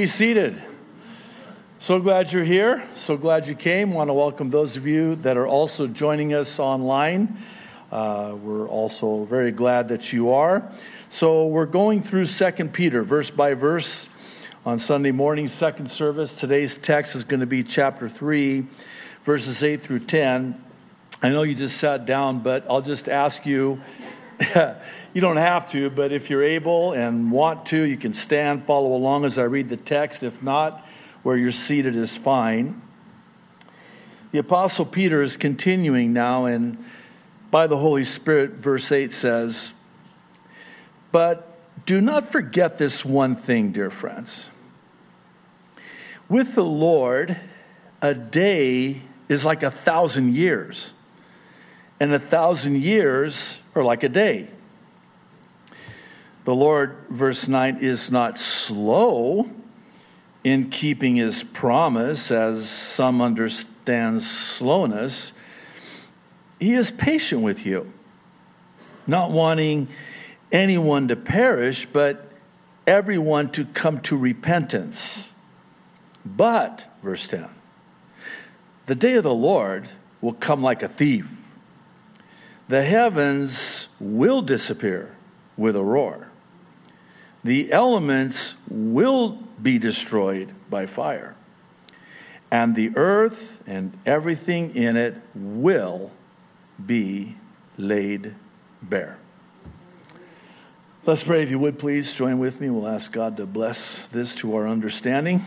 Be seated. So glad you're here. So glad you came. Want to welcome those of you that are also joining us online. Uh, we're also very glad that you are. So we're going through Second Peter, verse by verse, on Sunday morning, second service. Today's text is going to be chapter three, verses eight through ten. I know you just sat down, but I'll just ask you. You don't have to, but if you're able and want to, you can stand, follow along as I read the text. If not, where you're seated is fine. The Apostle Peter is continuing now, and by the Holy Spirit, verse 8 says, But do not forget this one thing, dear friends. With the Lord, a day is like a thousand years, and a thousand years are like a day. The Lord, verse 9, is not slow in keeping his promise, as some understand slowness. He is patient with you, not wanting anyone to perish, but everyone to come to repentance. But, verse 10, the day of the Lord will come like a thief. The heavens will disappear with a roar the elements will be destroyed by fire, and the earth and everything in it will be laid bare. Let's pray, if you would please join with me. We'll ask God to bless this to our understanding.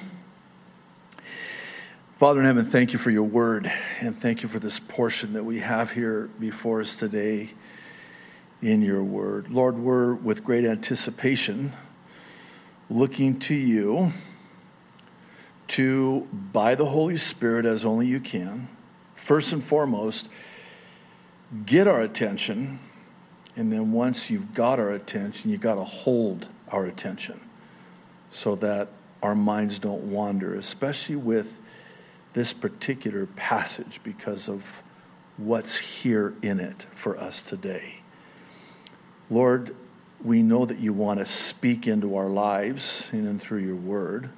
Father in heaven, thank you for your word, and thank you for this portion that we have here before us today in your word. Lord, we're with great anticipation looking to you to, by the Holy Spirit, as only you can, first and foremost, get our attention. And then once you've got our attention, you've got to hold our attention so that our minds don't wander, especially with this particular passage because of what's here in it for us today. Lord, we know that you want to speak into our lives in and through your word.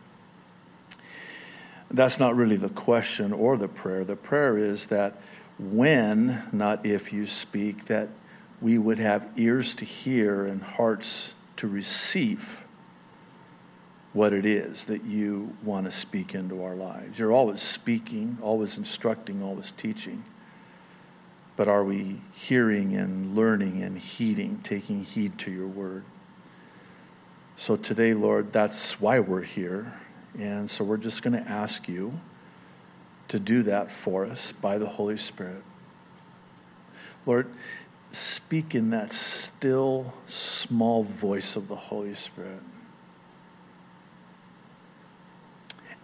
That's not really the question or the prayer. The prayer is that when, not if you speak, that we would have ears to hear and hearts to receive what it is that you want to speak into our lives. You're always speaking, always instructing, always teaching but are we hearing and learning and heeding, taking heed to your word? So today, Lord, that's why we're here. And so we're just going to ask you to do that for us by the Holy Spirit. Lord, speak in that still, small voice of the Holy Spirit.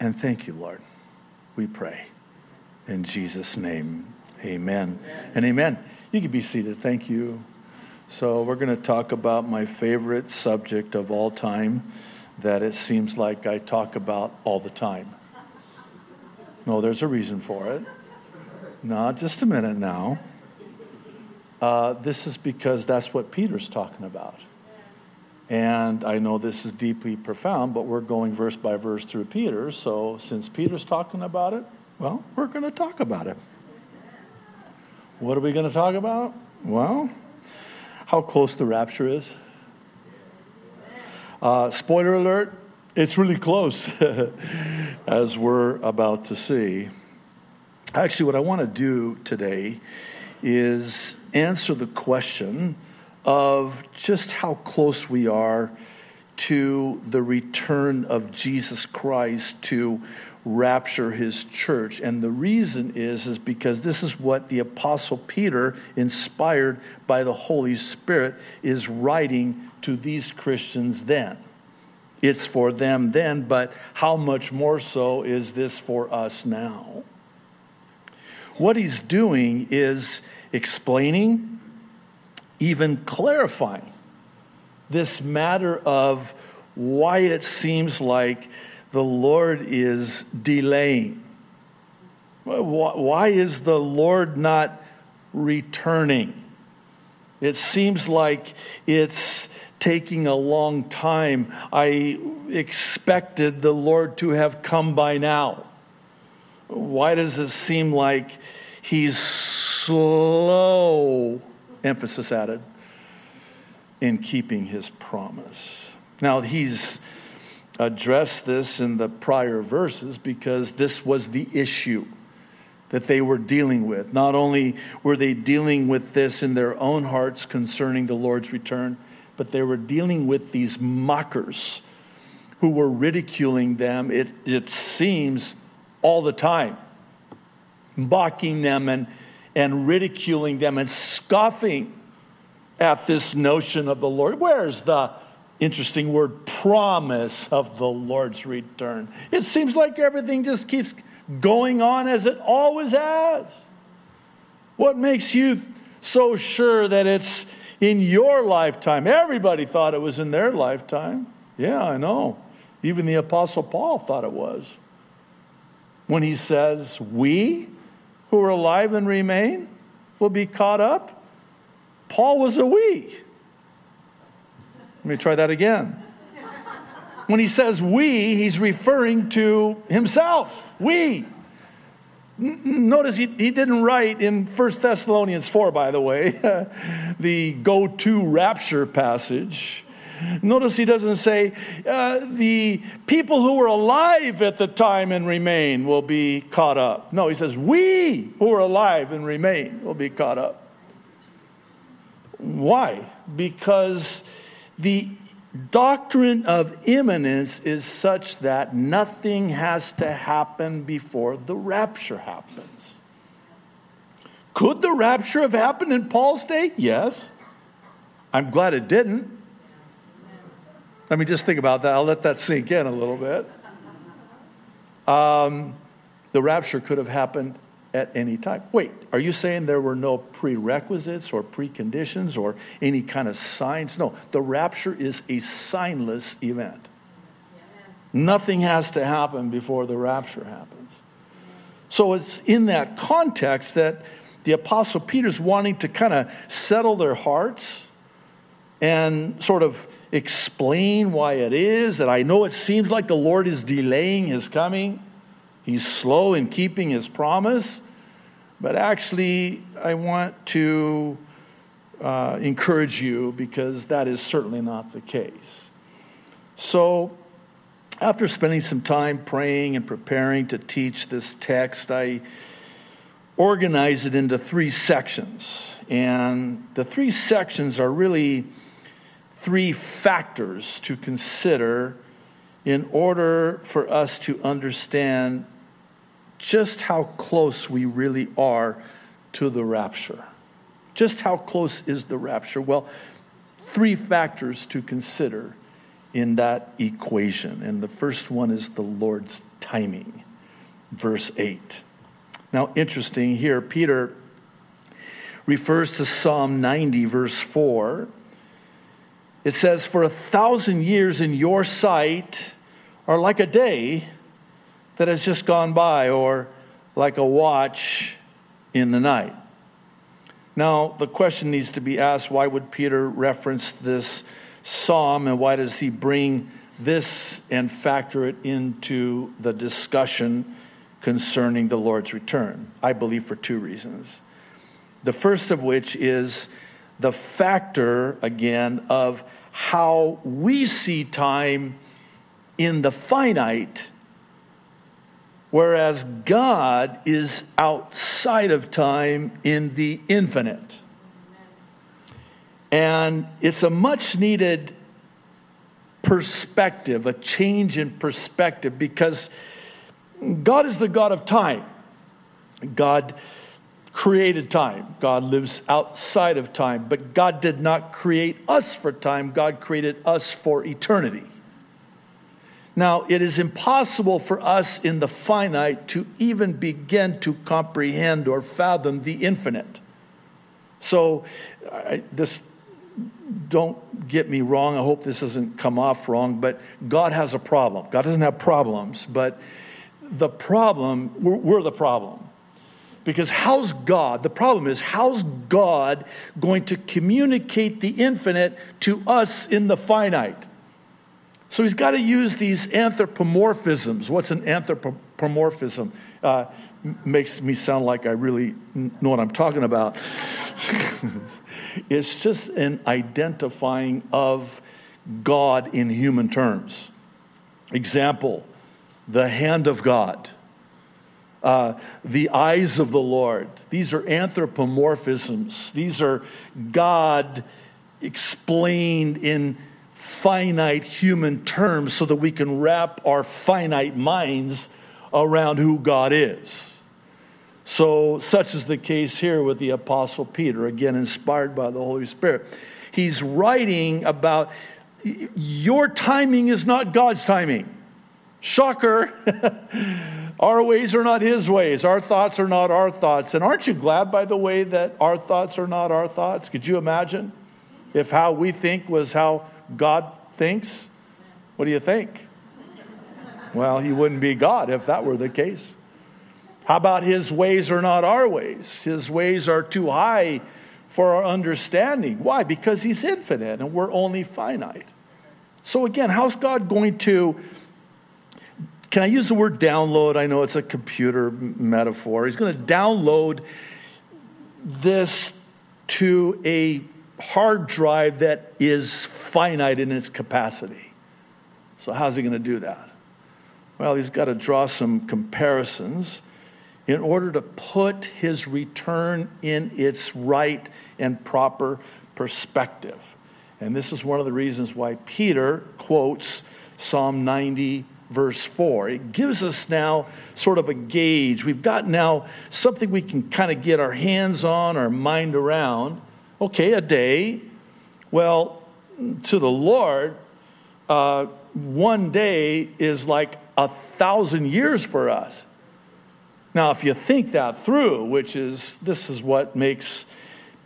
And thank you, Lord. We pray. In Jesus' name, Amen. and amen. You can be seated. Thank you. So, we're going to talk about my favorite subject of all time that it seems like I talk about all the time. No, there's a reason for it. No, just a minute now. Uh, this is because that's what Peter's talking about. And I know this is deeply profound, but we're going verse by verse through Peter. So, since Peter's talking about it, well, we're going to talk about it. What are we going to talk about? Well, how close the rapture is. Uh, spoiler alert, it's really close, as we're about to see. Actually, what I want to do today is answer the question of just how close we are to the return of Jesus Christ to rapture his church. And the reason is is because this is what the apostle peter inspired by the holy spirit is writing to these christians then. It's for them then but how much more so is this for us now? What he's doing is explaining even clarifying this matter of why it seems like the Lord is delaying? Why is the Lord not returning? It seems like it's taking a long time. I expected the Lord to have come by now. Why does it seem like he's slow, emphasis added, in keeping his promise? Now, he's addressed this in the prior verses because this was the issue that they were dealing with. Not only were they dealing with this in their own hearts concerning the Lord's return, but they were dealing with these mockers who were ridiculing them, it, it seems, all the time, mocking them and, and ridiculing them and scoffing at this notion of the Lord. Where's the interesting word promise of the Lord's return? It seems like everything just keeps going on as it always has. What makes you so sure that it's in your lifetime? Everybody thought it was in their lifetime. Yeah, I know. Even the Apostle Paul thought it was. When he says, We who are alive and remain will be caught up, Paul was a we. Let me try that again. When he says we, he's referring to himself. We. Notice he, he didn't write in 1 Thessalonians 4, by the way, the go to rapture passage. Notice he doesn't say uh, the people who were alive at the time and remain will be caught up. No, he says we who are alive and remain will be caught up. Why? Because the doctrine of imminence is such that nothing has to happen before the rapture happens. Could the rapture have happened in Paul's day? Yes. I'm glad it didn't. Let me just think about that. I'll let that sink in a little bit. Um, the rapture could have happened at any time. Wait, are you saying there were no prerequisites or preconditions or any kind of signs? No, the rapture is a signless event. Nothing has to happen before the rapture happens. So it's in that context that the Apostle Peter's wanting to kind of settle their hearts and sort of explain why it is that I know it seems like the Lord is delaying his coming. He's slow in keeping his promise. But actually, I want to uh, encourage you because that is certainly not the case. So, after spending some time praying and preparing to teach this text, I organized it into three sections. And the three sections are really three factors to consider in order for us to understand just how close we really are to the rapture. Just how close is the rapture? Well, three factors to consider in that equation. And the first one is the Lord's timing, verse 8. Now, interesting here, Peter refers to Psalm 90, verse 4 it says, For a thousand years in your sight are like a day that has just gone by, or like a watch in the night. Now, the question needs to be asked why would Peter reference this psalm, and why does he bring this and factor it into the discussion concerning the Lord's return? I believe for two reasons. The first of which is the factor, again, of how we see time in the finite, whereas God is outside of time in the infinite. And it's a much needed perspective, a change in perspective, because God is the God of time. God created time. God lives outside of time, but God did not create us for time, God created us for eternity. Now, it is impossible for us in the finite to even begin to comprehend or fathom the infinite. So, I, this don't get me wrong. I hope this doesn't come off wrong, but God has a problem. God doesn't have problems, but the problem, we're, we're the problem. Because how's God, the problem is, how's God going to communicate the infinite to us in the finite? So he's got to use these anthropomorphisms. What's an anthropomorphism? Uh, makes me sound like I really know what I'm talking about. it's just an identifying of God in human terms. Example, the hand of God, uh, the eyes of the Lord. These are anthropomorphisms. These are God explained in finite human terms so that we can wrap our finite minds around who God is. So, such is the case here with the Apostle Peter, again, inspired by the Holy Spirit. He's writing about your timing is not God's timing. Shocker. our ways are not his ways. Our thoughts are not our thoughts. And aren't you glad, by the way, that our thoughts are not our thoughts? Could you imagine if how we think was how God thinks? What do you think? Well, he wouldn't be God if that were the case. How about his ways are not our ways? His ways are too high for our understanding. Why? Because he's infinite and we're only finite. So, again, how's God going to? Can I use the word download? I know it's a computer metaphor. He's going to download this to a hard drive that is finite in its capacity. So, how's he going to do that? Well, he's got to draw some comparisons in order to put his return in its right and proper perspective. And this is one of the reasons why Peter quotes Psalm 90, verse 4. It gives us now sort of a gauge. We've got now something we can kind of get our hands on, our mind around. Okay, a day. Well, to the Lord, uh, one day is like a thousand years for us. Now, if you think that through, which is this is what makes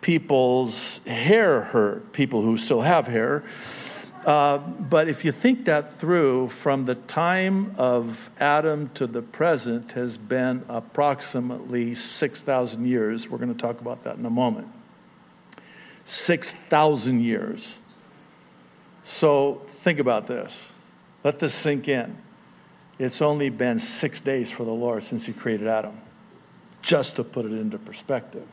people's hair hurt, people who still have hair. Uh, but if you think that through, from the time of Adam to the present has been approximately 6,000 years. We're going to talk about that in a moment. 6,000 years. So think about this. Let this sink in. It's only been six days for the Lord since He created Adam, just to put it into perspective.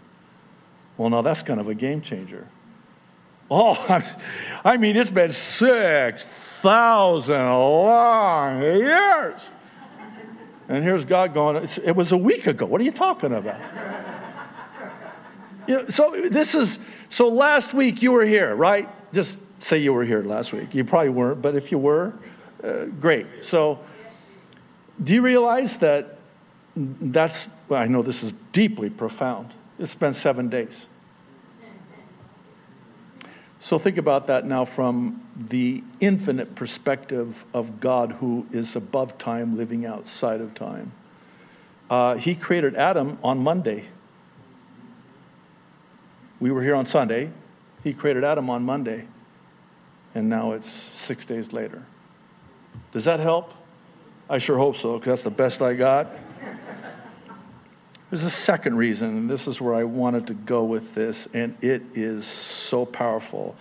Well, now that's kind of a game changer. Oh, I mean, it's been 6,000 long years. And here's God going, it was a week ago. What are you talking about? you know, so this is, so last week you were here, right? Just say you were here last week. You probably weren't, but if you were, uh, great. So, do you realize that that's, well, I know this is deeply profound. It's been seven days. So think about that now from the infinite perspective of God who is above time, living outside of time. Uh, he created Adam on Monday. We were here on Sunday. He created Adam on Monday. And now it's six days later. Does that help? I sure hope so, because that's the best I got. There's a second reason, and this is where I wanted to go with this, and it is so powerful.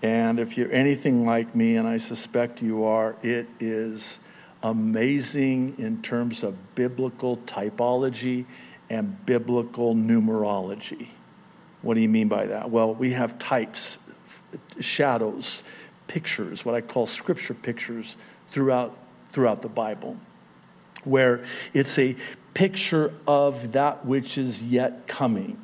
And if you're anything like me, and I suspect you are, it is amazing in terms of biblical typology and biblical numerology. What do you mean by that? Well, we have types, shadows, pictures, what I call scripture pictures throughout throughout the Bible, where it's a picture of that which is yet coming,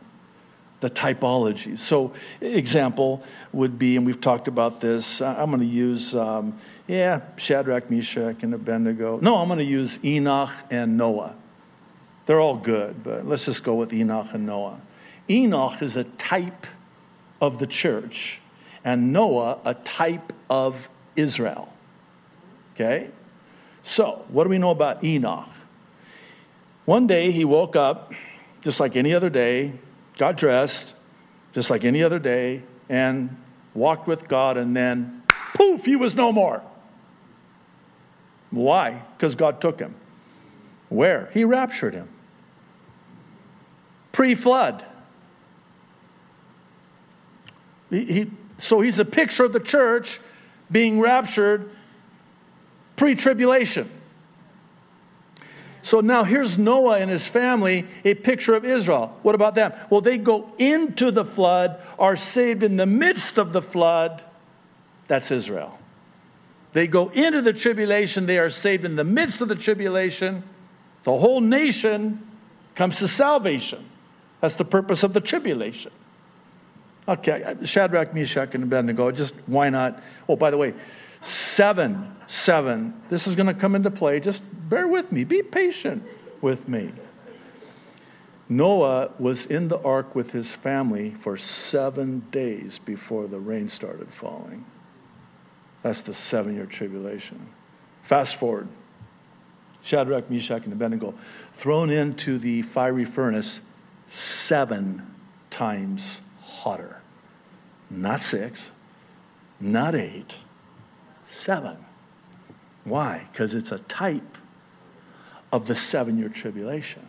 the typology. So, example would be, and we've talked about this, I'm going to use, um, yeah, Shadrach, Meshach, and Abednego. No, I'm going to use Enoch and Noah. They're all good, but let's just go with Enoch and Noah. Enoch is a type of the church, and Noah a type of Israel. Okay? So, what do we know about Enoch? One day he woke up just like any other day, got dressed just like any other day, and walked with God, and then poof, he was no more. Why? Because God took him. Where? He raptured him. pre flood. He, he, so he's a picture of the church being raptured pre tribulation. So now here's Noah and his family, a picture of Israel. What about them? Well, they go into the flood, are saved in the midst of the flood. That's Israel. They go into the tribulation, they are saved in the midst of the tribulation. The whole nation comes to salvation. That's the purpose of the tribulation. Okay, Shadrach, Meshach, and Abednego, just why not? Oh, by the way, seven, seven, this is going to come into play. Just bear with me, be patient with me. Noah was in the ark with his family for seven days before the rain started falling. That's the seven year tribulation. Fast forward Shadrach, Meshach, and Abednego thrown into the fiery furnace seven times hotter. Not six, not eight, seven. Why? Because it's a type of the seven year tribulation.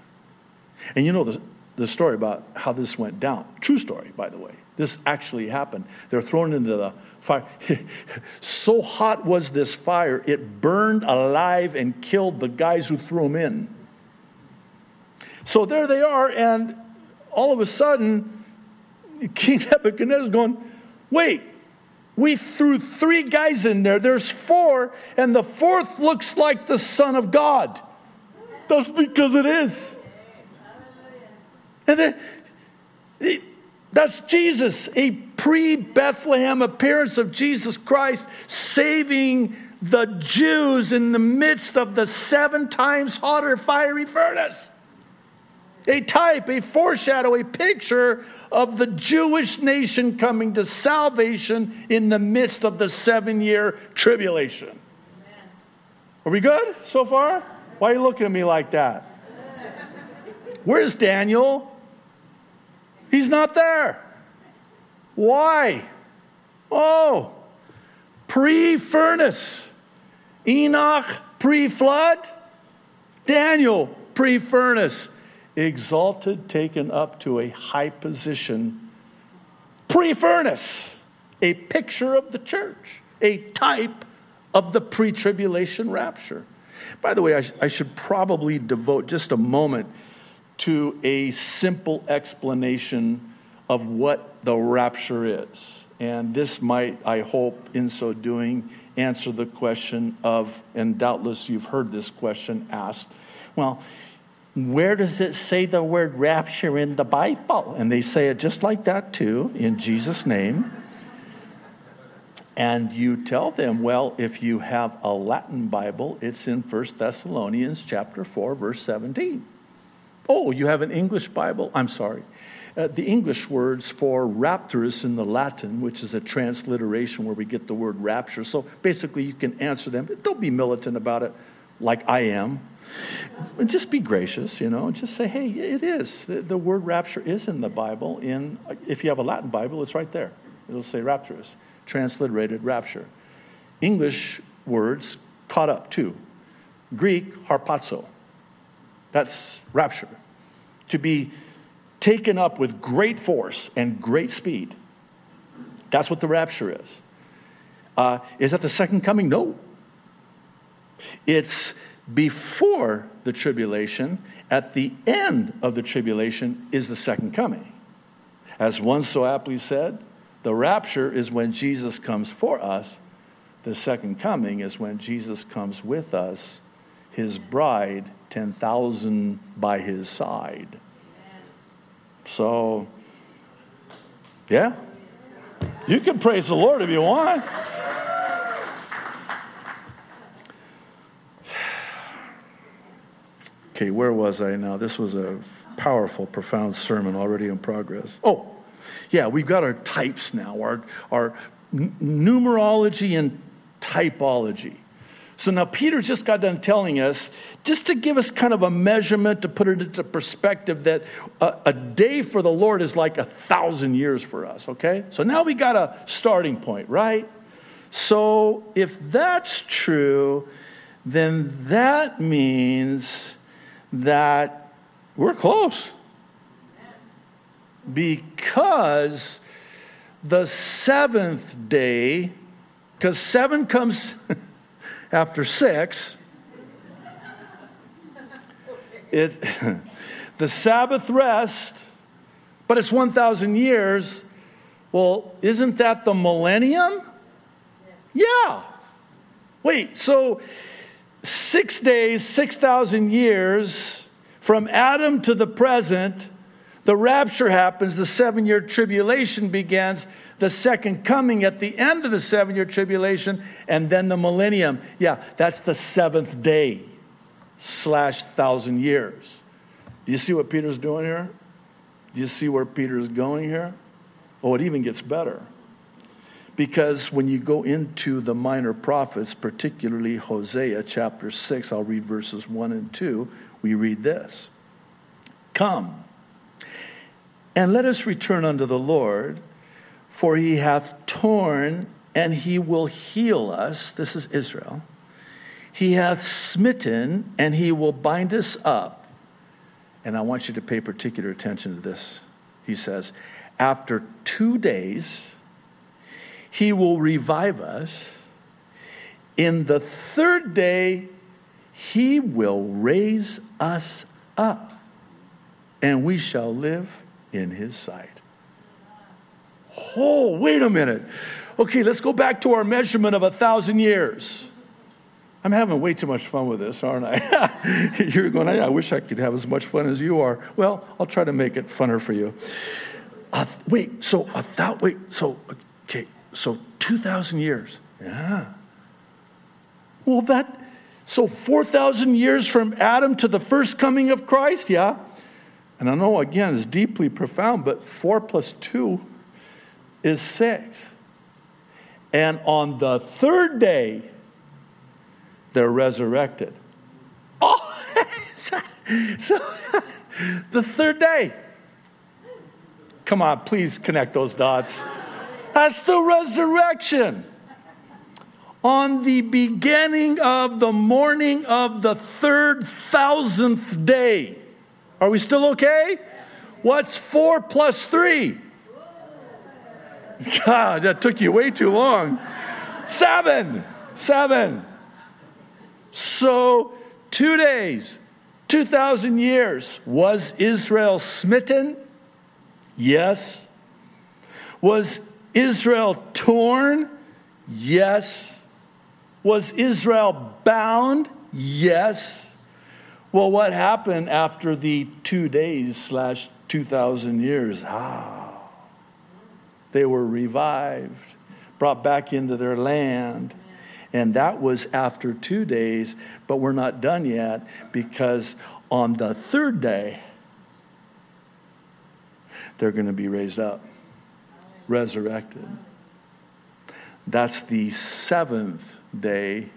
And you know the, the story about how this went down. True story, by the way. This actually happened. They're thrown into the fire. so hot was this fire, it burned alive and killed the guys who threw them in. So there they are, and all of a sudden, King Nebuchadnezzar is going, Wait, we threw three guys in there. There's four, and the fourth looks like the Son of God. That's because it is. And then, it, that's Jesus, a pre Bethlehem appearance of Jesus Christ saving the Jews in the midst of the seven times hotter fiery furnace. A type, a foreshadow, a picture of the Jewish nation coming to salvation in the midst of the seven year tribulation. Are we good so far? Why are you looking at me like that? Where's Daniel? He's not there. Why? Oh, pre furnace. Enoch, pre flood. Daniel, pre furnace. Exalted, taken up to a high position. Pre furnace. A picture of the church, a type of the pre tribulation rapture. By the way, I, sh- I should probably devote just a moment to a simple explanation of what the rapture is. And this might, I hope, in so doing, answer the question of, and doubtless you've heard this question asked, well, where does it say the word rapture in the Bible? And they say it just like that too, in Jesus' name. And you tell them, well, if you have a Latin Bible, it's in 1 Thessalonians chapter 4, verse 17. Oh, you have an English Bible? I'm sorry. Uh, the English words for rapturous in the Latin, which is a transliteration where we get the word rapture. So basically, you can answer them. Don't be militant about it like I am. Just be gracious, you know. Just say, hey, it is. The, the word rapture is in the Bible. In If you have a Latin Bible, it's right there. It'll say rapturous, transliterated rapture. English words caught up too. Greek, harpazo. That's rapture. To be taken up with great force and great speed. That's what the rapture is. Uh, is that the second coming? No. It's before the tribulation, at the end of the tribulation, is the second coming. As one so aptly said, the rapture is when Jesus comes for us, the second coming is when Jesus comes with us, his bride 10,000 by his side. So, yeah, you can praise the Lord if you want. Okay, where was I now? This was a powerful, profound sermon already in progress. Oh, yeah, we've got our types now, our, our numerology and typology. So now Peter just got done telling us, just to give us kind of a measurement, to put it into perspective, that a, a, day for the Lord is like a thousand years for us, okay? So now we got a starting point, right? So if that's true, then that means that we're close. because the seventh day, because seven comes after six, it, the Sabbath rest, but it's 1,000 years. Well, isn't that the millennium? Yeah. Wait, so six days, 6,000 years from Adam to the present, the rapture happens, the seven year tribulation begins, the second coming at the end of the seven year tribulation, and then the millennium. Yeah, that's the seventh day slash thousand years. Do you see what Peter's doing here? Do you see where Peter's going here? Oh, it even gets better. Because when you go into the minor prophets, particularly Hosea chapter 6, I'll read verses 1 and 2, we read this Come, and let us return unto the Lord, for he hath torn, and he will heal us. This is Israel. He hath smitten, and he will bind us up. And I want you to pay particular attention to this. He says, After two days, he will revive us. In the third day, he will raise us up, and we shall live in his sight. Oh, wait a minute. Okay, let's go back to our measurement of a thousand years. I'm having way too much fun with this, aren't I? You're going, I wish I could have as much fun as you are. Well, I'll try to make it funner for you. Uh, wait, so a thou- wait, so okay, so 2,000 years. Yeah. Well, that, so 4,000 years from Adam to the first coming of Christ? Yeah. And I know, again, it's deeply profound, but 4 plus 2 is 6. And on the third day, they're resurrected. Oh, so, so the third day. Come on, please connect those dots. That's the resurrection. On the beginning of the morning of the third thousandth day. Are we still okay? What's four plus three? God, that took you way too long. Seven. Seven. So, two days, 2,000 years. Was Israel smitten? Yes. Was Israel torn? Yes. Was Israel bound? Yes. Well, what happened after the two days slash 2,000 years? Ah, they were revived, brought back into their land. And that was after two days, but we're not done yet because on the third day, they're going to be raised up resurrected. That's the seventh day.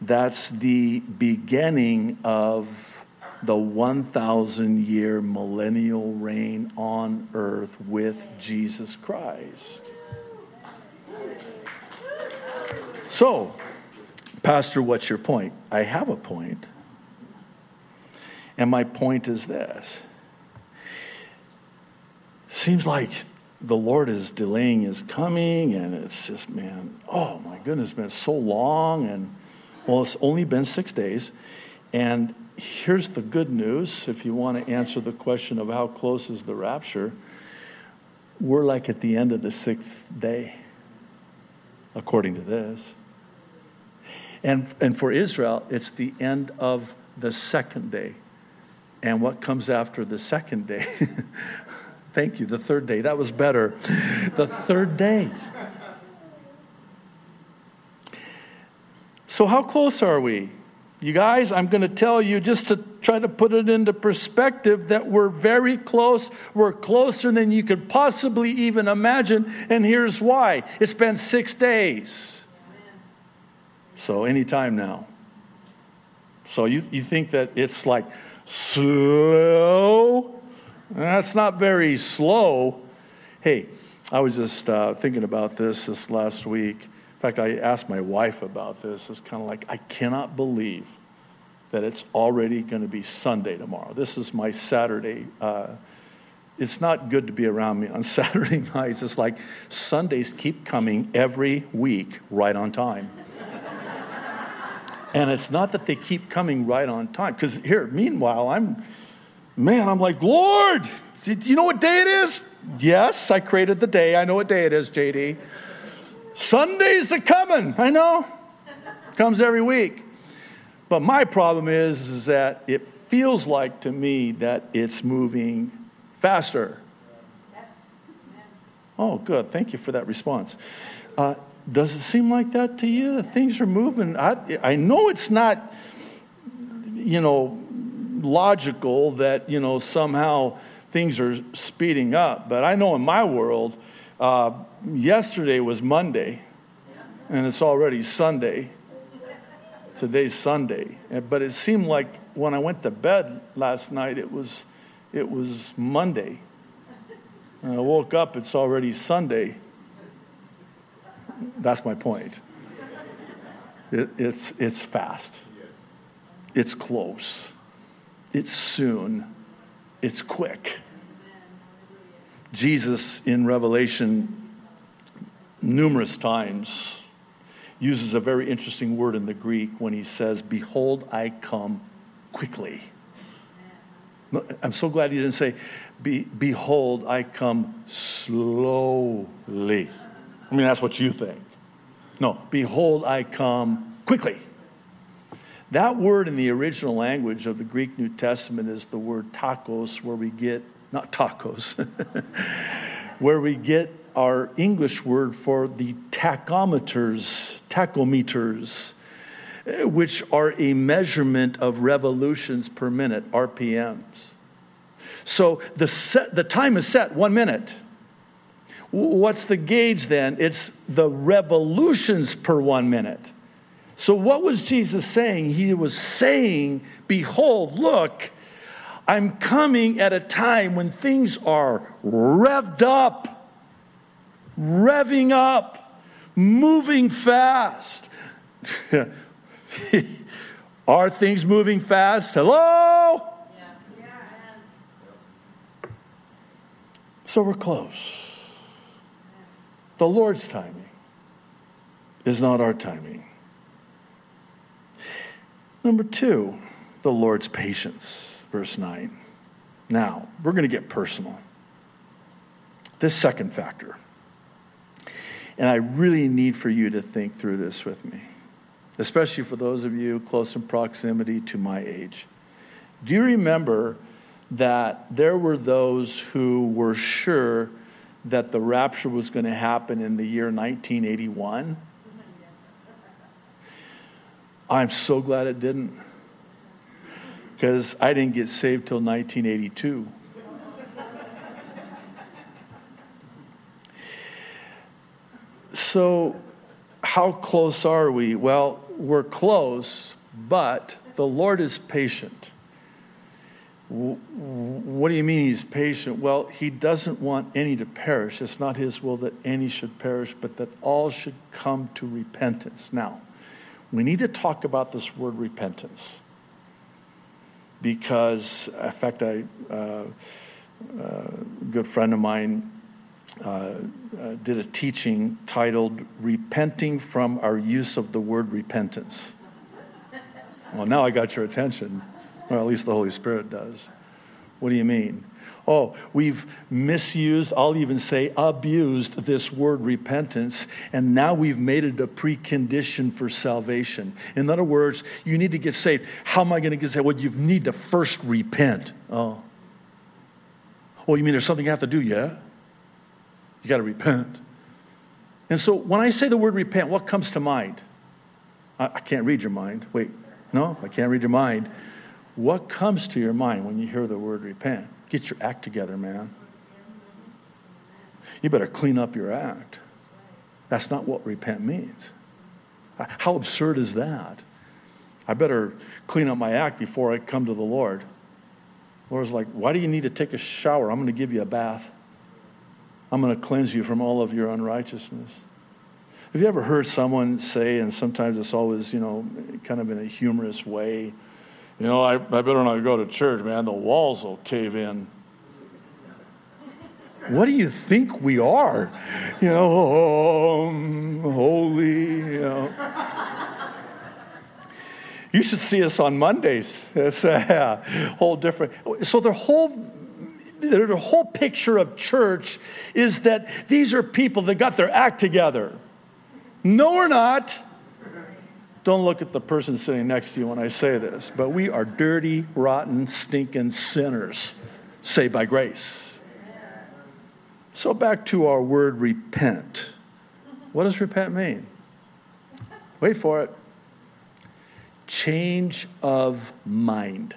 That's the beginning of the 1,000 year millennial reign on earth with Jesus Christ. So, Pastor, what's your point? I have a point. And my point is this. Seems like the Lord is delaying his coming, and it's just, man, oh my goodness, been so long. And well, it's only been six days. And here's the good news if you want to answer the question of how close is the rapture, we're like at the end of the sixth day, according to this. And, and for Israel, it's the end of the second day. And what comes after the second day? Thank you. The third day. That was better. The third day. So, how close are we? You guys, I'm going to tell you just to try to put it into perspective that we're very close. We're closer than you could possibly even imagine. And here's why it's been six days. So, anytime now. So, you, you think that it's like slow? That's not very slow. Hey, I was just uh, thinking about this this last week. In fact, I asked my wife about this. It's kind of like, I cannot believe that it's already going to be Sunday tomorrow. This is my Saturday uh, it's not good to be around me on Saturday nights. It's like Sundays keep coming every week right on time. and it's not that they keep coming right on time. Because here, meanwhile, I'm, man, I'm like, Lord, do you know what day it is? Yes, I created the day. I know what day it is, JD. Sundays are coming. I know. Comes every week. But my problem is, is that it feels like to me that it's moving faster. Oh, good. Thank you for that response. Uh, does it seem like that to you? Things are moving. I, I know it's not, you know, logical that, you know, somehow things are speeding up. But I know in my world, uh, yesterday was Monday, and it's already Sunday. Today's Sunday. But it seemed like when I went to bed last night, it was, it was Monday. And I woke up, it's already Sunday. That's my point. It, it's, it's fast, it's close, it's soon, it's quick. Jesus in Revelation, numerous times, uses a very interesting word in the Greek when he says, Behold, I come quickly. I'm so glad he didn't say, Be, Behold, I come slowly. I mean, that's what you think. No, behold, I come quickly. That word in the original language of the Greek New Testament is the word tachos, where we get, not tacos, where we get our English word for the tachometers, tachometers, which are a measurement of revolutions per minute, RPMs. So the, set, the time is set one minute. What's the gauge then? It's the revolutions per one minute. So, what was Jesus saying? He was saying, Behold, look, I'm coming at a time when things are revved up revving up, moving fast. Are things moving fast? Hello? So we're close. The Lord's timing is not our timing. Number two, the Lord's patience, verse 9. Now, we're going to get personal. This second factor and I really need for you to think through this with me, especially for those of you close in proximity to my age. Do you remember that there were those who were sure that the rapture was going to happen in the year 1981? I'm so glad it didn't. Because I didn't get saved till 1982. So, how close are we? Well, we're close, but the Lord is patient. What do you mean he's patient? Well, he doesn't want any to perish. It's not his will that any should perish, but that all should come to repentance. Now, we need to talk about this word repentance because, in fact, I, uh, uh, a good friend of mine uh, uh, did a teaching titled Repenting from Our Use of the Word Repentance. Well, now I got your attention. Or at least the Holy Spirit does. What do you mean? Oh, we've misused, I'll even say abused this word repentance, and now we've made it a precondition for salvation. In other words, you need to get saved. How am I going to get saved? Well, you need to first repent. Oh. Oh, you mean there's something you have to do? Yeah. You got to repent. And so when I say the word repent, what comes to mind? I, I can't read your mind. Wait, no, I can't read your mind. What comes to your mind when you hear the word repent? Get your act together, man. You better clean up your act. That's not what repent means. How absurd is that? I better clean up my act before I come to the Lord. Lord's like, why do you need to take a shower? I'm going to give you a bath. I'm going to cleanse you from all of your unrighteousness. Have you ever heard someone say, and sometimes it's always, you know, kind of in a humorous way, you know, I, I better not go to church, man. The walls will cave in. what do you think we are? You know, um, holy, you know. You should see us on Mondays. It's a whole different. So the whole the whole picture of church is that these are people that got their act together. No, we're not. Don't look at the person sitting next to you when I say this, but we are dirty, rotten, stinking sinners saved by grace. So, back to our word repent. What does repent mean? Wait for it. Change of mind.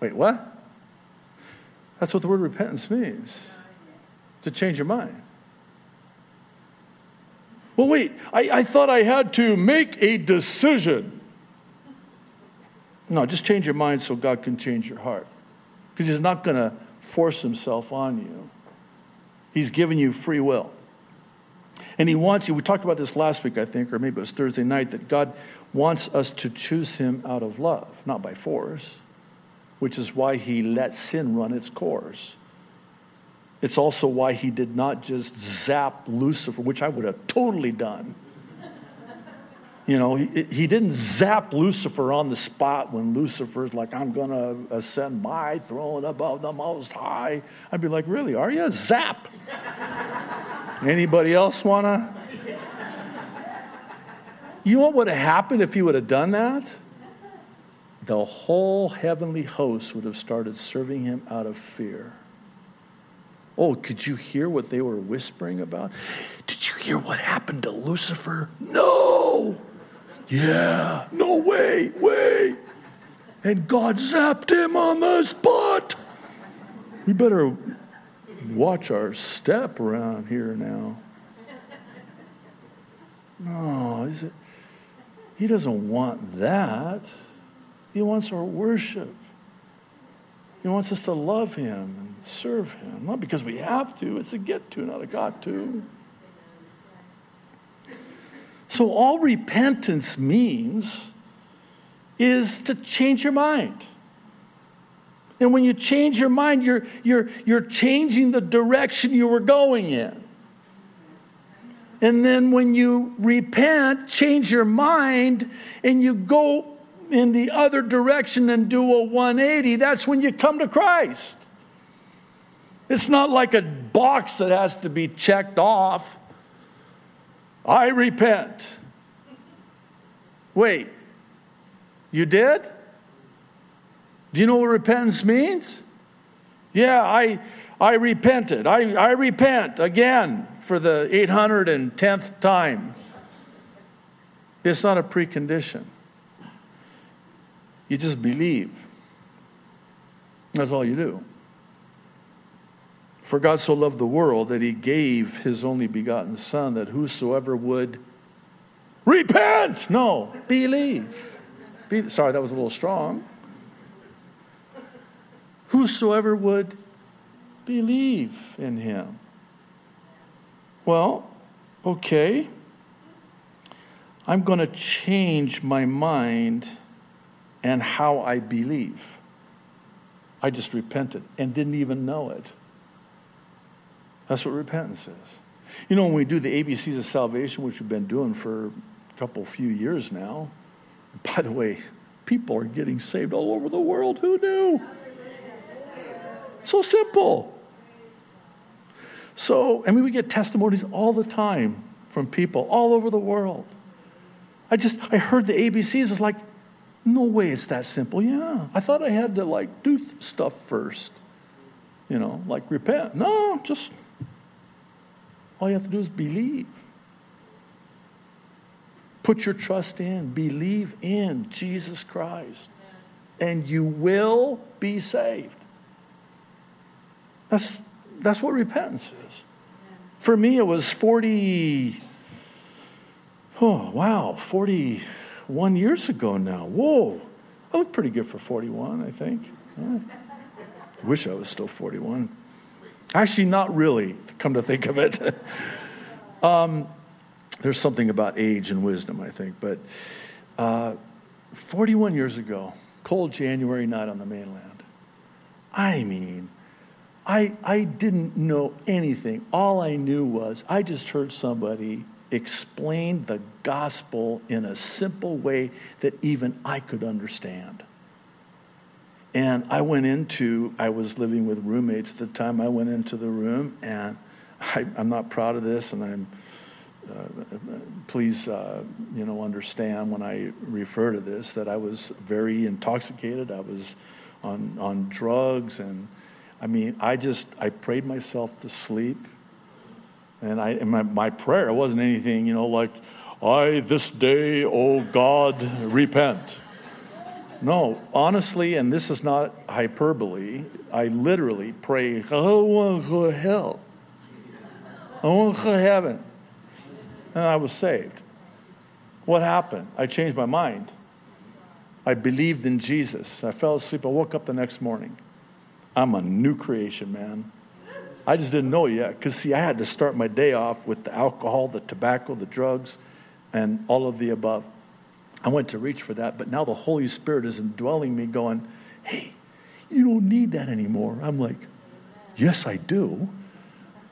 Wait, what? That's what the word repentance means to change your mind. Well, wait, I, I thought I had to make a decision. No, just change your mind so God can change your heart. Because He's not going to force himself on you. He's given you free will. And he wants you, we talked about this last week, I think, or maybe it was Thursday night, that God wants us to choose him out of love, not by force, which is why he let sin run its course. It's also why he did not just zap Lucifer, which I would have totally done. You know, he, he didn't zap Lucifer on the spot when Lucifer's like, I'm going to ascend my throne above the most high. I'd be like, really, are you? Zap. Anybody else want to? You know what would have happened if he would have done that? The whole heavenly host would have started serving him out of fear. Oh, could you hear what they were whispering about? Did you hear what happened to Lucifer? No! Yeah, no way, way. And God zapped him on the spot. We better watch our step around here now. Oh, no, he doesn't want that. He wants our worship. He wants us to love him serve him. Not because we have to, it's a get to, not a got to. So, all repentance means is to change your mind. And when you change your mind, you're, you're, you're changing the direction you were going in. And then when you repent, change your mind, and you go in the other direction and do a 180, that's when you come to Christ. It's not like a box that has to be checked off. I repent. Wait, you did? Do you know what repentance means? Yeah, I, I repented. I, I repent again for the 810th time. It's not a precondition. You just believe. That's all you do. For God so loved the world that he gave his only begotten Son, that whosoever would repent, no, believe. Be, sorry, that was a little strong. Whosoever would believe in him. Well, okay. I'm going to change my mind and how I believe. I just repented and didn't even know it. That's what repentance is. You know, when we do the ABCs of salvation, which we've been doing for a couple, few years now, by the way, people are getting saved all over the world. Who knew? So simple. So, I mean, we get testimonies all the time from people all over the world. I just, I heard the ABCs was like, no way it's that simple. Yeah, I thought I had to like do stuff first. You know, like repent. No, just all you have to do is believe. Put your trust in, believe in Jesus Christ, and you will be saved. That's, that's what repentance is. For me, it was 40, oh, wow, 41 years ago now. Whoa, I look pretty good for 41, I think. I wish I was still 41. Actually, not really, come to think of it. um, there's something about age and wisdom, I think. But uh, 41 years ago, cold January night on the mainland. I mean, I, I didn't know anything. All I knew was I just heard somebody explain the gospel in a simple way that even I could understand. And I went into, I was living with roommates at the time. I went into the room, and I, am not proud of this, and I'm, uh, please, uh, you know, understand when I refer to this that I was very intoxicated. I was on, on drugs, and I mean, I just, I prayed myself to sleep. And I, and my, my prayer wasn't anything, you know, like, I this day, oh God, repent. No, honestly, and this is not hyperbole, I literally pray, I want to go to hell. I want to go to heaven. And I was saved. What happened? I changed my mind. I believed in Jesus. I fell asleep. I woke up the next morning. I'm a new creation, man. I just didn't know yet. Because, see, I had to start my day off with the alcohol, the tobacco, the drugs, and all of the above. I went to reach for that, but now the Holy Spirit is indwelling me, going, hey, you don't need that anymore. I'm like, yes, I do.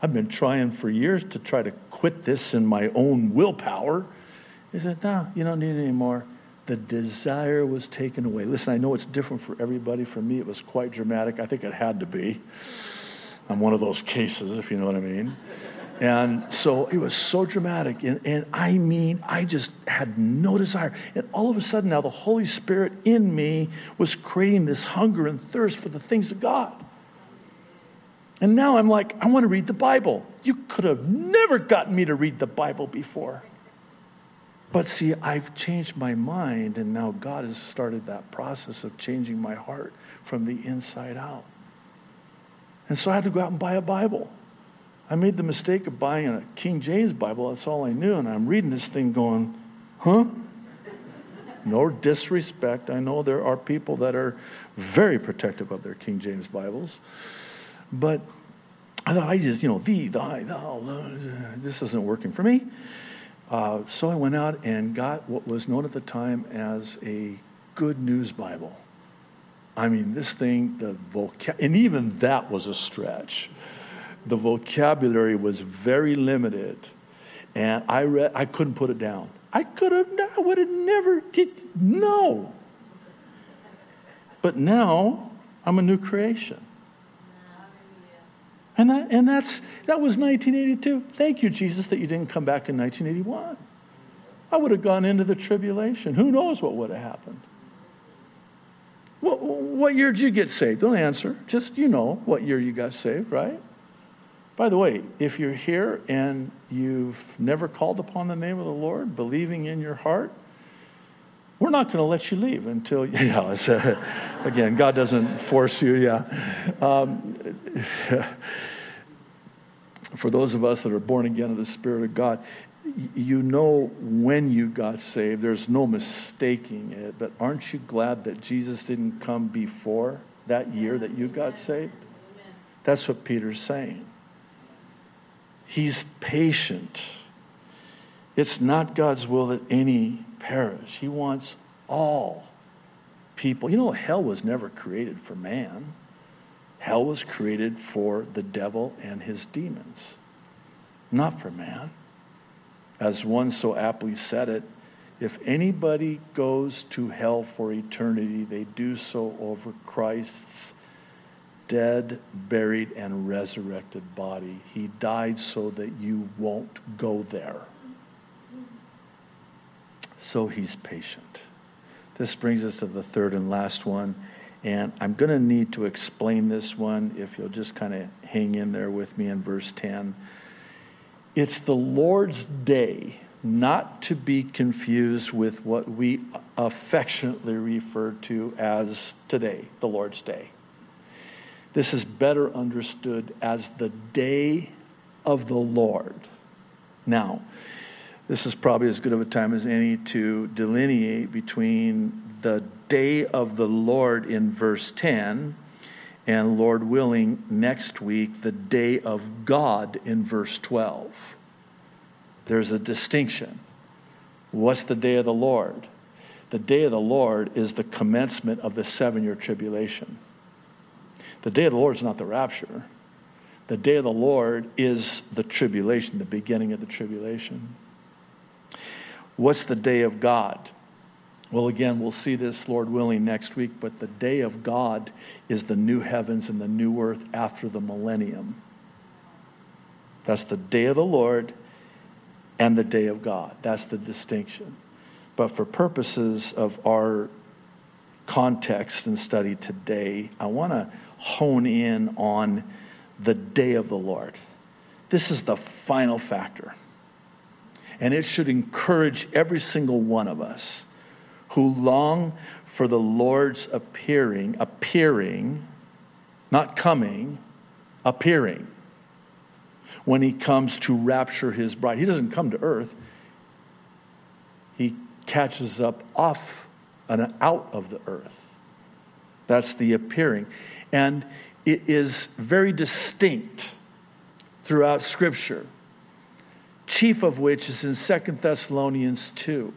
I've been trying for years to try to quit this in my own willpower. He said, no, you don't need it anymore. The desire was taken away. Listen, I know it's different for everybody. For me, it was quite dramatic. I think it had to be. I'm one of those cases, if you know what I mean. And so it was so dramatic. And, and I mean, I just had no desire. And all of a sudden, now the Holy Spirit in me was creating this hunger and thirst for the things of God. And now I'm like, I want to read the Bible. You could have never gotten me to read the Bible before. But see, I've changed my mind, and now God has started that process of changing my heart from the inside out. And so I had to go out and buy a Bible. I made the mistake of buying a King James Bible. That's all I knew. And I'm reading this thing going, huh? No disrespect. I know there are people that are very protective of their King James Bibles. But I thought, I just, you know, the, the, the this isn't working for me. Uh, so I went out and got what was known at the time as a Good News Bible. I mean, this thing, the vocab, and even that was a stretch the vocabulary was very limited, and I read, I couldn't put it down. I could have, I would have never did, no. But now I'm a new creation. And, that, and that's, that was 1982. Thank you, Jesus, that you didn't come back in 1981. I would have gone into the tribulation. Who knows what would have happened? What, what year did you get saved? Don't answer. Just, you know what year you got saved, right? By the way, if you're here and you've never called upon the name of the Lord, believing in your heart, we're not going to let you leave until, yeah, uh, again, God doesn't force you, yeah. Um, for those of us that are born again of the Spirit of God, you know when you got saved. There's no mistaking it. But aren't you glad that Jesus didn't come before that year that you got saved? That's what Peter's saying. He's patient. It's not God's will that any perish. He wants all people. You know, hell was never created for man, hell was created for the devil and his demons, not for man. As one so aptly said it, if anybody goes to hell for eternity, they do so over Christ's dead, buried, and resurrected body. He died so that you won't go there. So he's patient. This brings us to the third and last one. And I'm going to need to explain this one if you'll just kind of hang in there with me in verse 10. It's the Lord's day, not to be confused with what we affectionately refer to as today, the Lord's day. This is better understood as the day of the Lord. Now, this is probably as good of a time as any to delineate between the day of the Lord in verse 10 and, Lord willing, next week, the day of God in verse 12. There's a distinction. What's the day of the Lord? The day of the Lord is the commencement of the seven year tribulation. The day of the Lord is not the rapture. The day of the Lord is the tribulation, the beginning of the tribulation. What's the day of God? Well, again, we'll see this, Lord willing, next week, but the day of God is the new heavens and the new earth after the millennium. That's the day of the Lord and the day of God. That's the distinction. But for purposes of our context and study today, I want to hone in on the day of the Lord. This is the final factor. And it should encourage every single one of us who long for the Lord's appearing, appearing, not coming, appearing when he comes to rapture his bride. He doesn't come to earth, he catches up off and out of the earth. That's the appearing. And it is very distinct throughout Scripture, chief of which is in Second Thessalonians 2.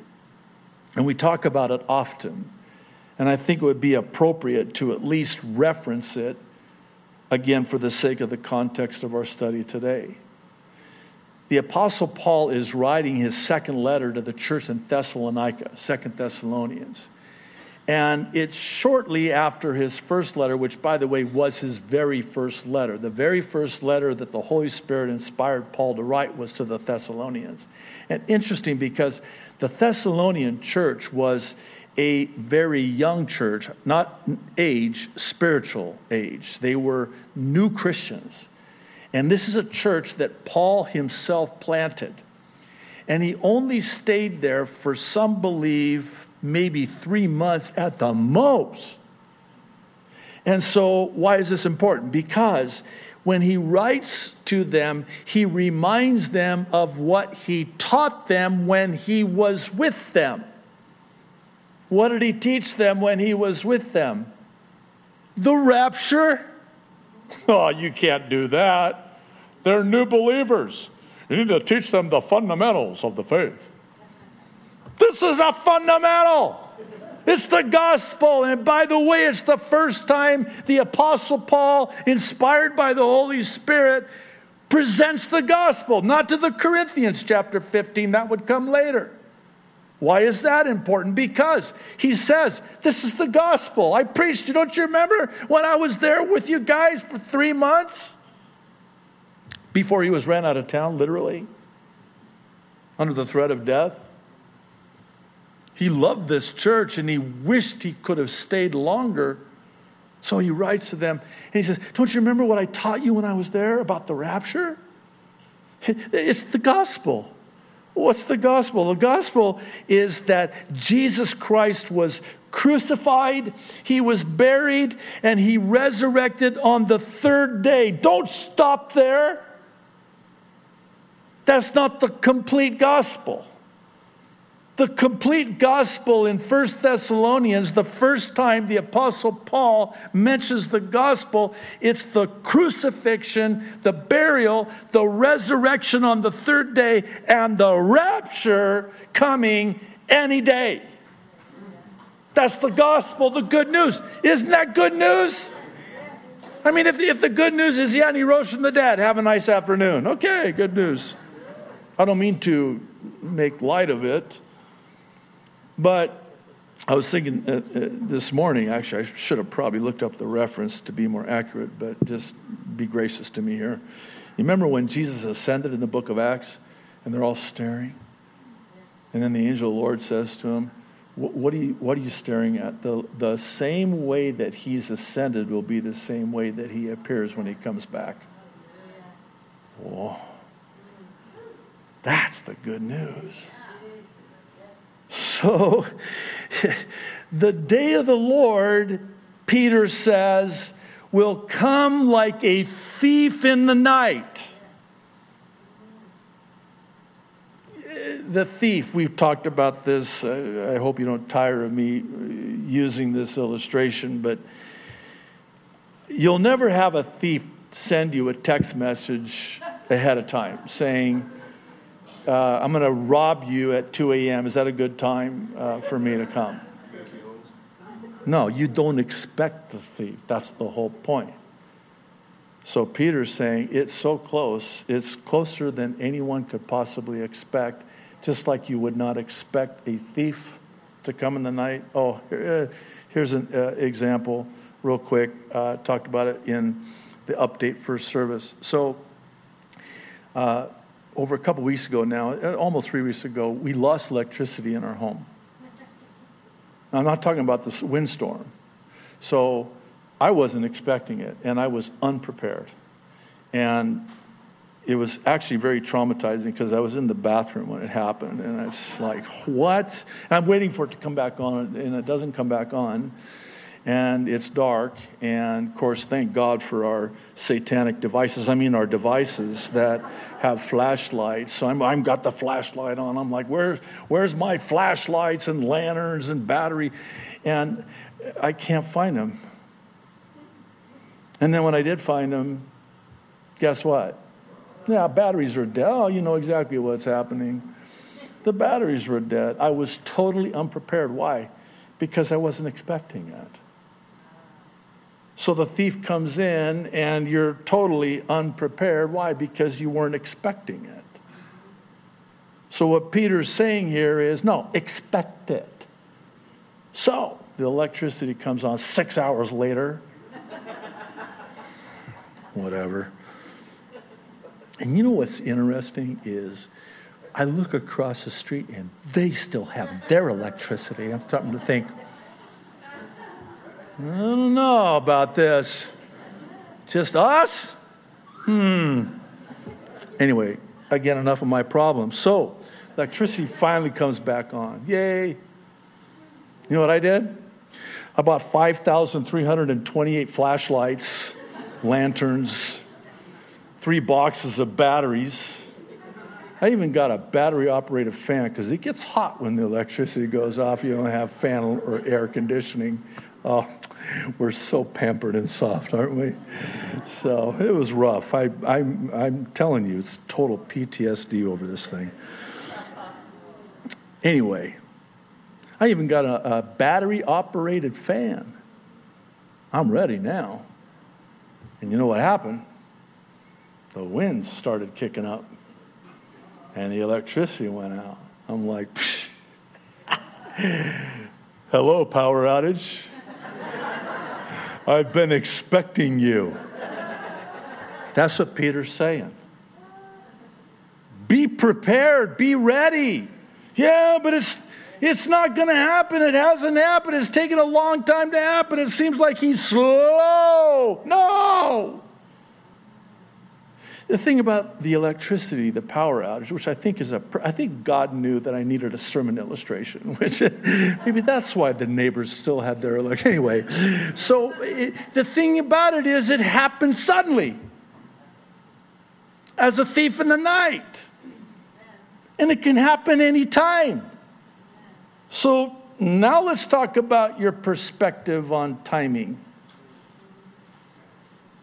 And we talk about it often. And I think it would be appropriate to at least reference it again for the sake of the context of our study today. The Apostle Paul is writing his second letter to the church in Thessalonica, Second Thessalonians. And it's shortly after his first letter, which, by the way, was his very first letter. The very first letter that the Holy Spirit inspired Paul to write was to the Thessalonians. And interesting because the Thessalonian church was a very young church, not age, spiritual age. They were new Christians. And this is a church that Paul himself planted. And he only stayed there for some believe maybe three months at the most. And so, why is this important? Because when he writes to them, he reminds them of what he taught them when he was with them. What did he teach them when he was with them? The rapture? Oh, you can't do that. They're new believers. You need to teach them the fundamentals of the faith. This is a fundamental. It's the gospel. And by the way, it's the first time the Apostle Paul, inspired by the Holy Spirit, presents the gospel, not to the Corinthians, chapter 15, that would come later. Why is that important? Because he says, This is the gospel. I preached. Don't you remember when I was there with you guys for three months? Before he was ran out of town, literally, under the threat of death. He loved this church and he wished he could have stayed longer. So he writes to them and he says, Don't you remember what I taught you when I was there about the rapture? It's the gospel. What's the gospel? The gospel is that Jesus Christ was crucified, he was buried, and he resurrected on the third day. Don't stop there. That's not the complete gospel. The complete gospel in First Thessalonians, the first time the Apostle Paul mentions the gospel, it's the crucifixion, the burial, the resurrection on the third day, and the rapture coming any day. That's the gospel, the good news. Isn't that good news? I mean, if the, if the good news is, yeah, and he rose from the dead, have a nice afternoon. Okay, good news. I don't mean to make light of it. But I was thinking uh, uh, this morning, actually, I should have probably looked up the reference to be more accurate, but just be gracious to me here. You remember when Jesus ascended in the book of Acts and they're all staring? And then the angel of the Lord says to him, what are, you, what are you staring at? The, the same way that he's ascended will be the same way that he appears when he comes back. Oh, that's the good news. So, the day of the Lord, Peter says, will come like a thief in the night. The thief, we've talked about this. I hope you don't tire of me using this illustration, but you'll never have a thief send you a text message ahead of time saying, uh, I'm going to rob you at 2 a.m. Is that a good time uh, for me to come? No, you don't expect the thief. That's the whole point. So Peter's saying it's so close, it's closer than anyone could possibly expect, just like you would not expect a thief to come in the night. Oh, uh, here's an uh, example, real quick. Uh, talked about it in the update first service. So, uh, over a couple weeks ago now, uh, almost three weeks ago, we lost electricity in our home. I'm not talking about this windstorm. So, I wasn't expecting it, and I was unprepared. And it was actually very traumatizing because I was in the bathroom when it happened, and it's like, what? And I'm waiting for it to come back on, and it doesn't come back on. And it's dark, and of course, thank God for our satanic devices. I mean, our devices that have flashlights. So I'm, I've got the flashlight on. I'm like, where's, where's my flashlights and lanterns and battery? And I can't find them. And then when I did find them, guess what? Yeah, batteries are dead. Oh, you know exactly what's happening. The batteries were dead. I was totally unprepared. Why? Because I wasn't expecting it. So the thief comes in and you're totally unprepared. Why? Because you weren't expecting it. So what Peter's saying here is no, expect it. So the electricity comes on six hours later whatever. And you know what's interesting is I look across the street and they still have their electricity. I'm starting to think, I don't know about this. Just us? Hmm. Anyway, again, enough of my problems. So, electricity finally comes back on. Yay. You know what I did? I bought 5,328 flashlights lanterns, three boxes of batteries. I even got a battery operated fan because it gets hot when the electricity goes off. You don't have fan or air conditioning. Oh, we're so pampered and soft, aren't we? So it was rough. I, I, I'm telling you, it's total PTSD over this thing. Anyway, I even got a, a battery operated fan. I'm ready now. And you know what happened? The winds started kicking up and the electricity went out. I'm like, hello, power outage. I've been expecting you. That's what Peter's saying. Be prepared, be ready. Yeah, but it's it's not going to happen. It hasn't happened. It's taken a long time to happen. It seems like he's slow. No. The thing about the electricity, the power outage, which I think is a, I think God knew that I needed a sermon illustration, which maybe that's why the neighbors still had their electricity. Anyway, so it, the thing about it is it happened suddenly as a thief in the night. And it can happen anytime. So now let's talk about your perspective on timing.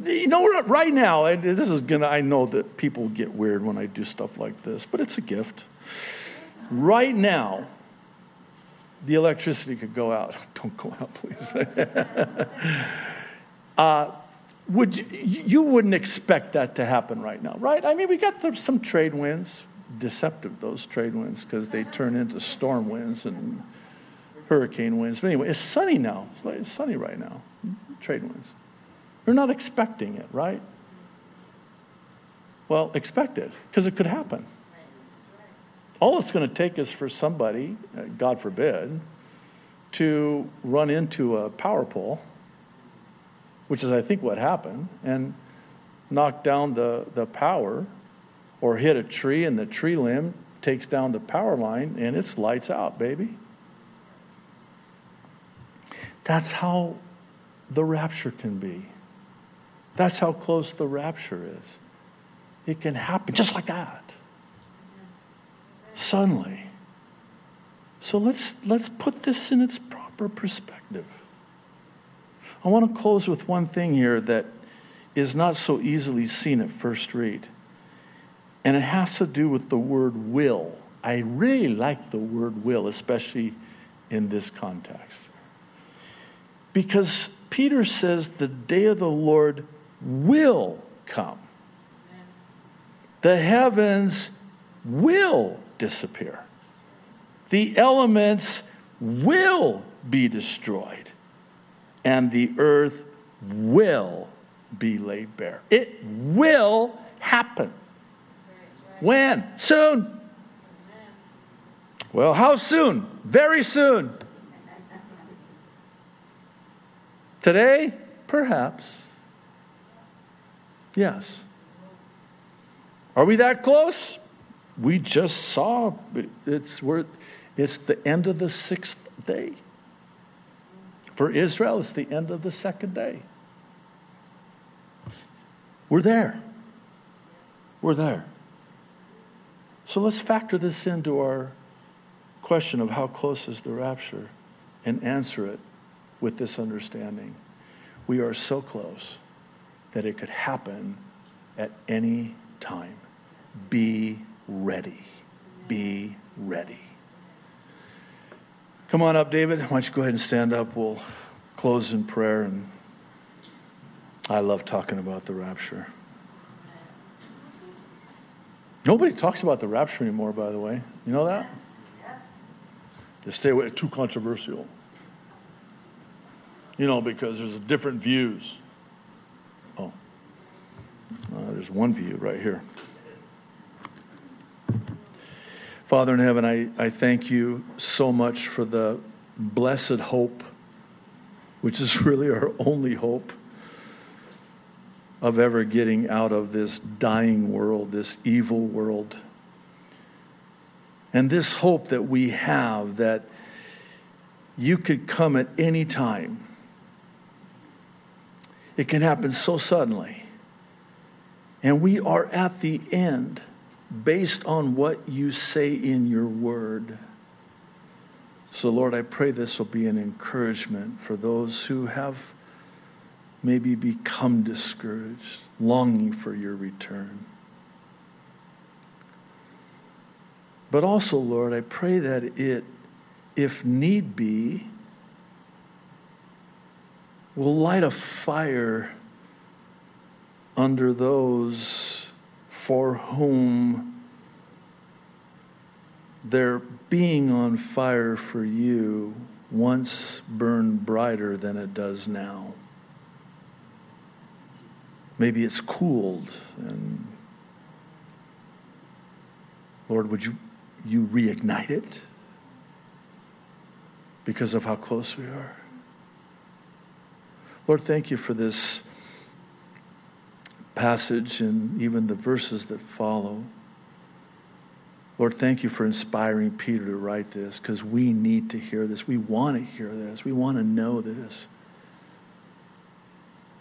You know, right now, this is gonna, I know that people get weird when I do stuff like this, but it's a gift. Right now, the electricity could go out. Don't go out, please. uh, would you, you wouldn't expect that to happen right now, right? I mean, we got some trade winds deceptive, those trade winds, because they turn into storm winds and hurricane winds. But anyway, it's sunny now. It's, sunny right now. Trade winds. You're not expecting it, right? Well, expect it, because it could happen. All it's going to take is for somebody, uh, God forbid, to run into a power pole, which is, I think, what happened, and knock down the, the power or hit a tree and the tree limb takes down the power line and it's lights out, baby. That's how the rapture can be. That's how close the rapture is. It can happen just like that. Suddenly. So let's, let's put this in its proper perspective. I want to close with one thing here that is not so easily seen at first read. And it has to do with the word will. I really like the word will, especially in this context. Because Peter says the day of the Lord will come. The heavens will disappear. The elements will be destroyed. And the earth will be laid bare. It will happen. When? Soon. Well, how soon? Very soon. Today? Perhaps. Yes. Are we that close? We just saw it's it's the end of the sixth day. For Israel, it's the end of the second day. We're there. We're there. So let's factor this into our question of how close is the rapture and answer it with this understanding. We are so close that it could happen at any time. Be ready. Be ready. Come on up, David. Why don't you go ahead and stand up? We'll close in prayer. And I love talking about the rapture. Nobody talks about the rapture anymore, by the way. You know that? Yes. They stay away. Too controversial. You know, because there's different views. Uh, there's one view right here. Father in heaven, I, I thank you so much for the blessed hope, which is really our only hope of ever getting out of this dying world, this evil world. And this hope that we have that you could come at any time. It can happen so suddenly. And we are at the end based on what you say in your word. So, Lord, I pray this will be an encouragement for those who have maybe become discouraged, longing for your return. But also, Lord, I pray that it, if need be, will light a fire under those for whom their being on fire for you once burned brighter than it does now. Maybe it's cooled and Lord, would you you reignite it because of how close we are? Lord, thank you for this passage and even the verses that follow. Lord, thank you for inspiring Peter to write this because we need to hear this. We want to hear this. We want to know this.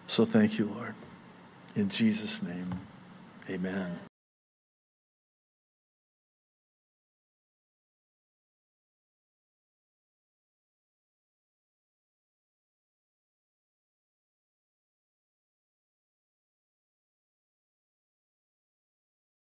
So thank you, Lord. In Jesus' name, amen.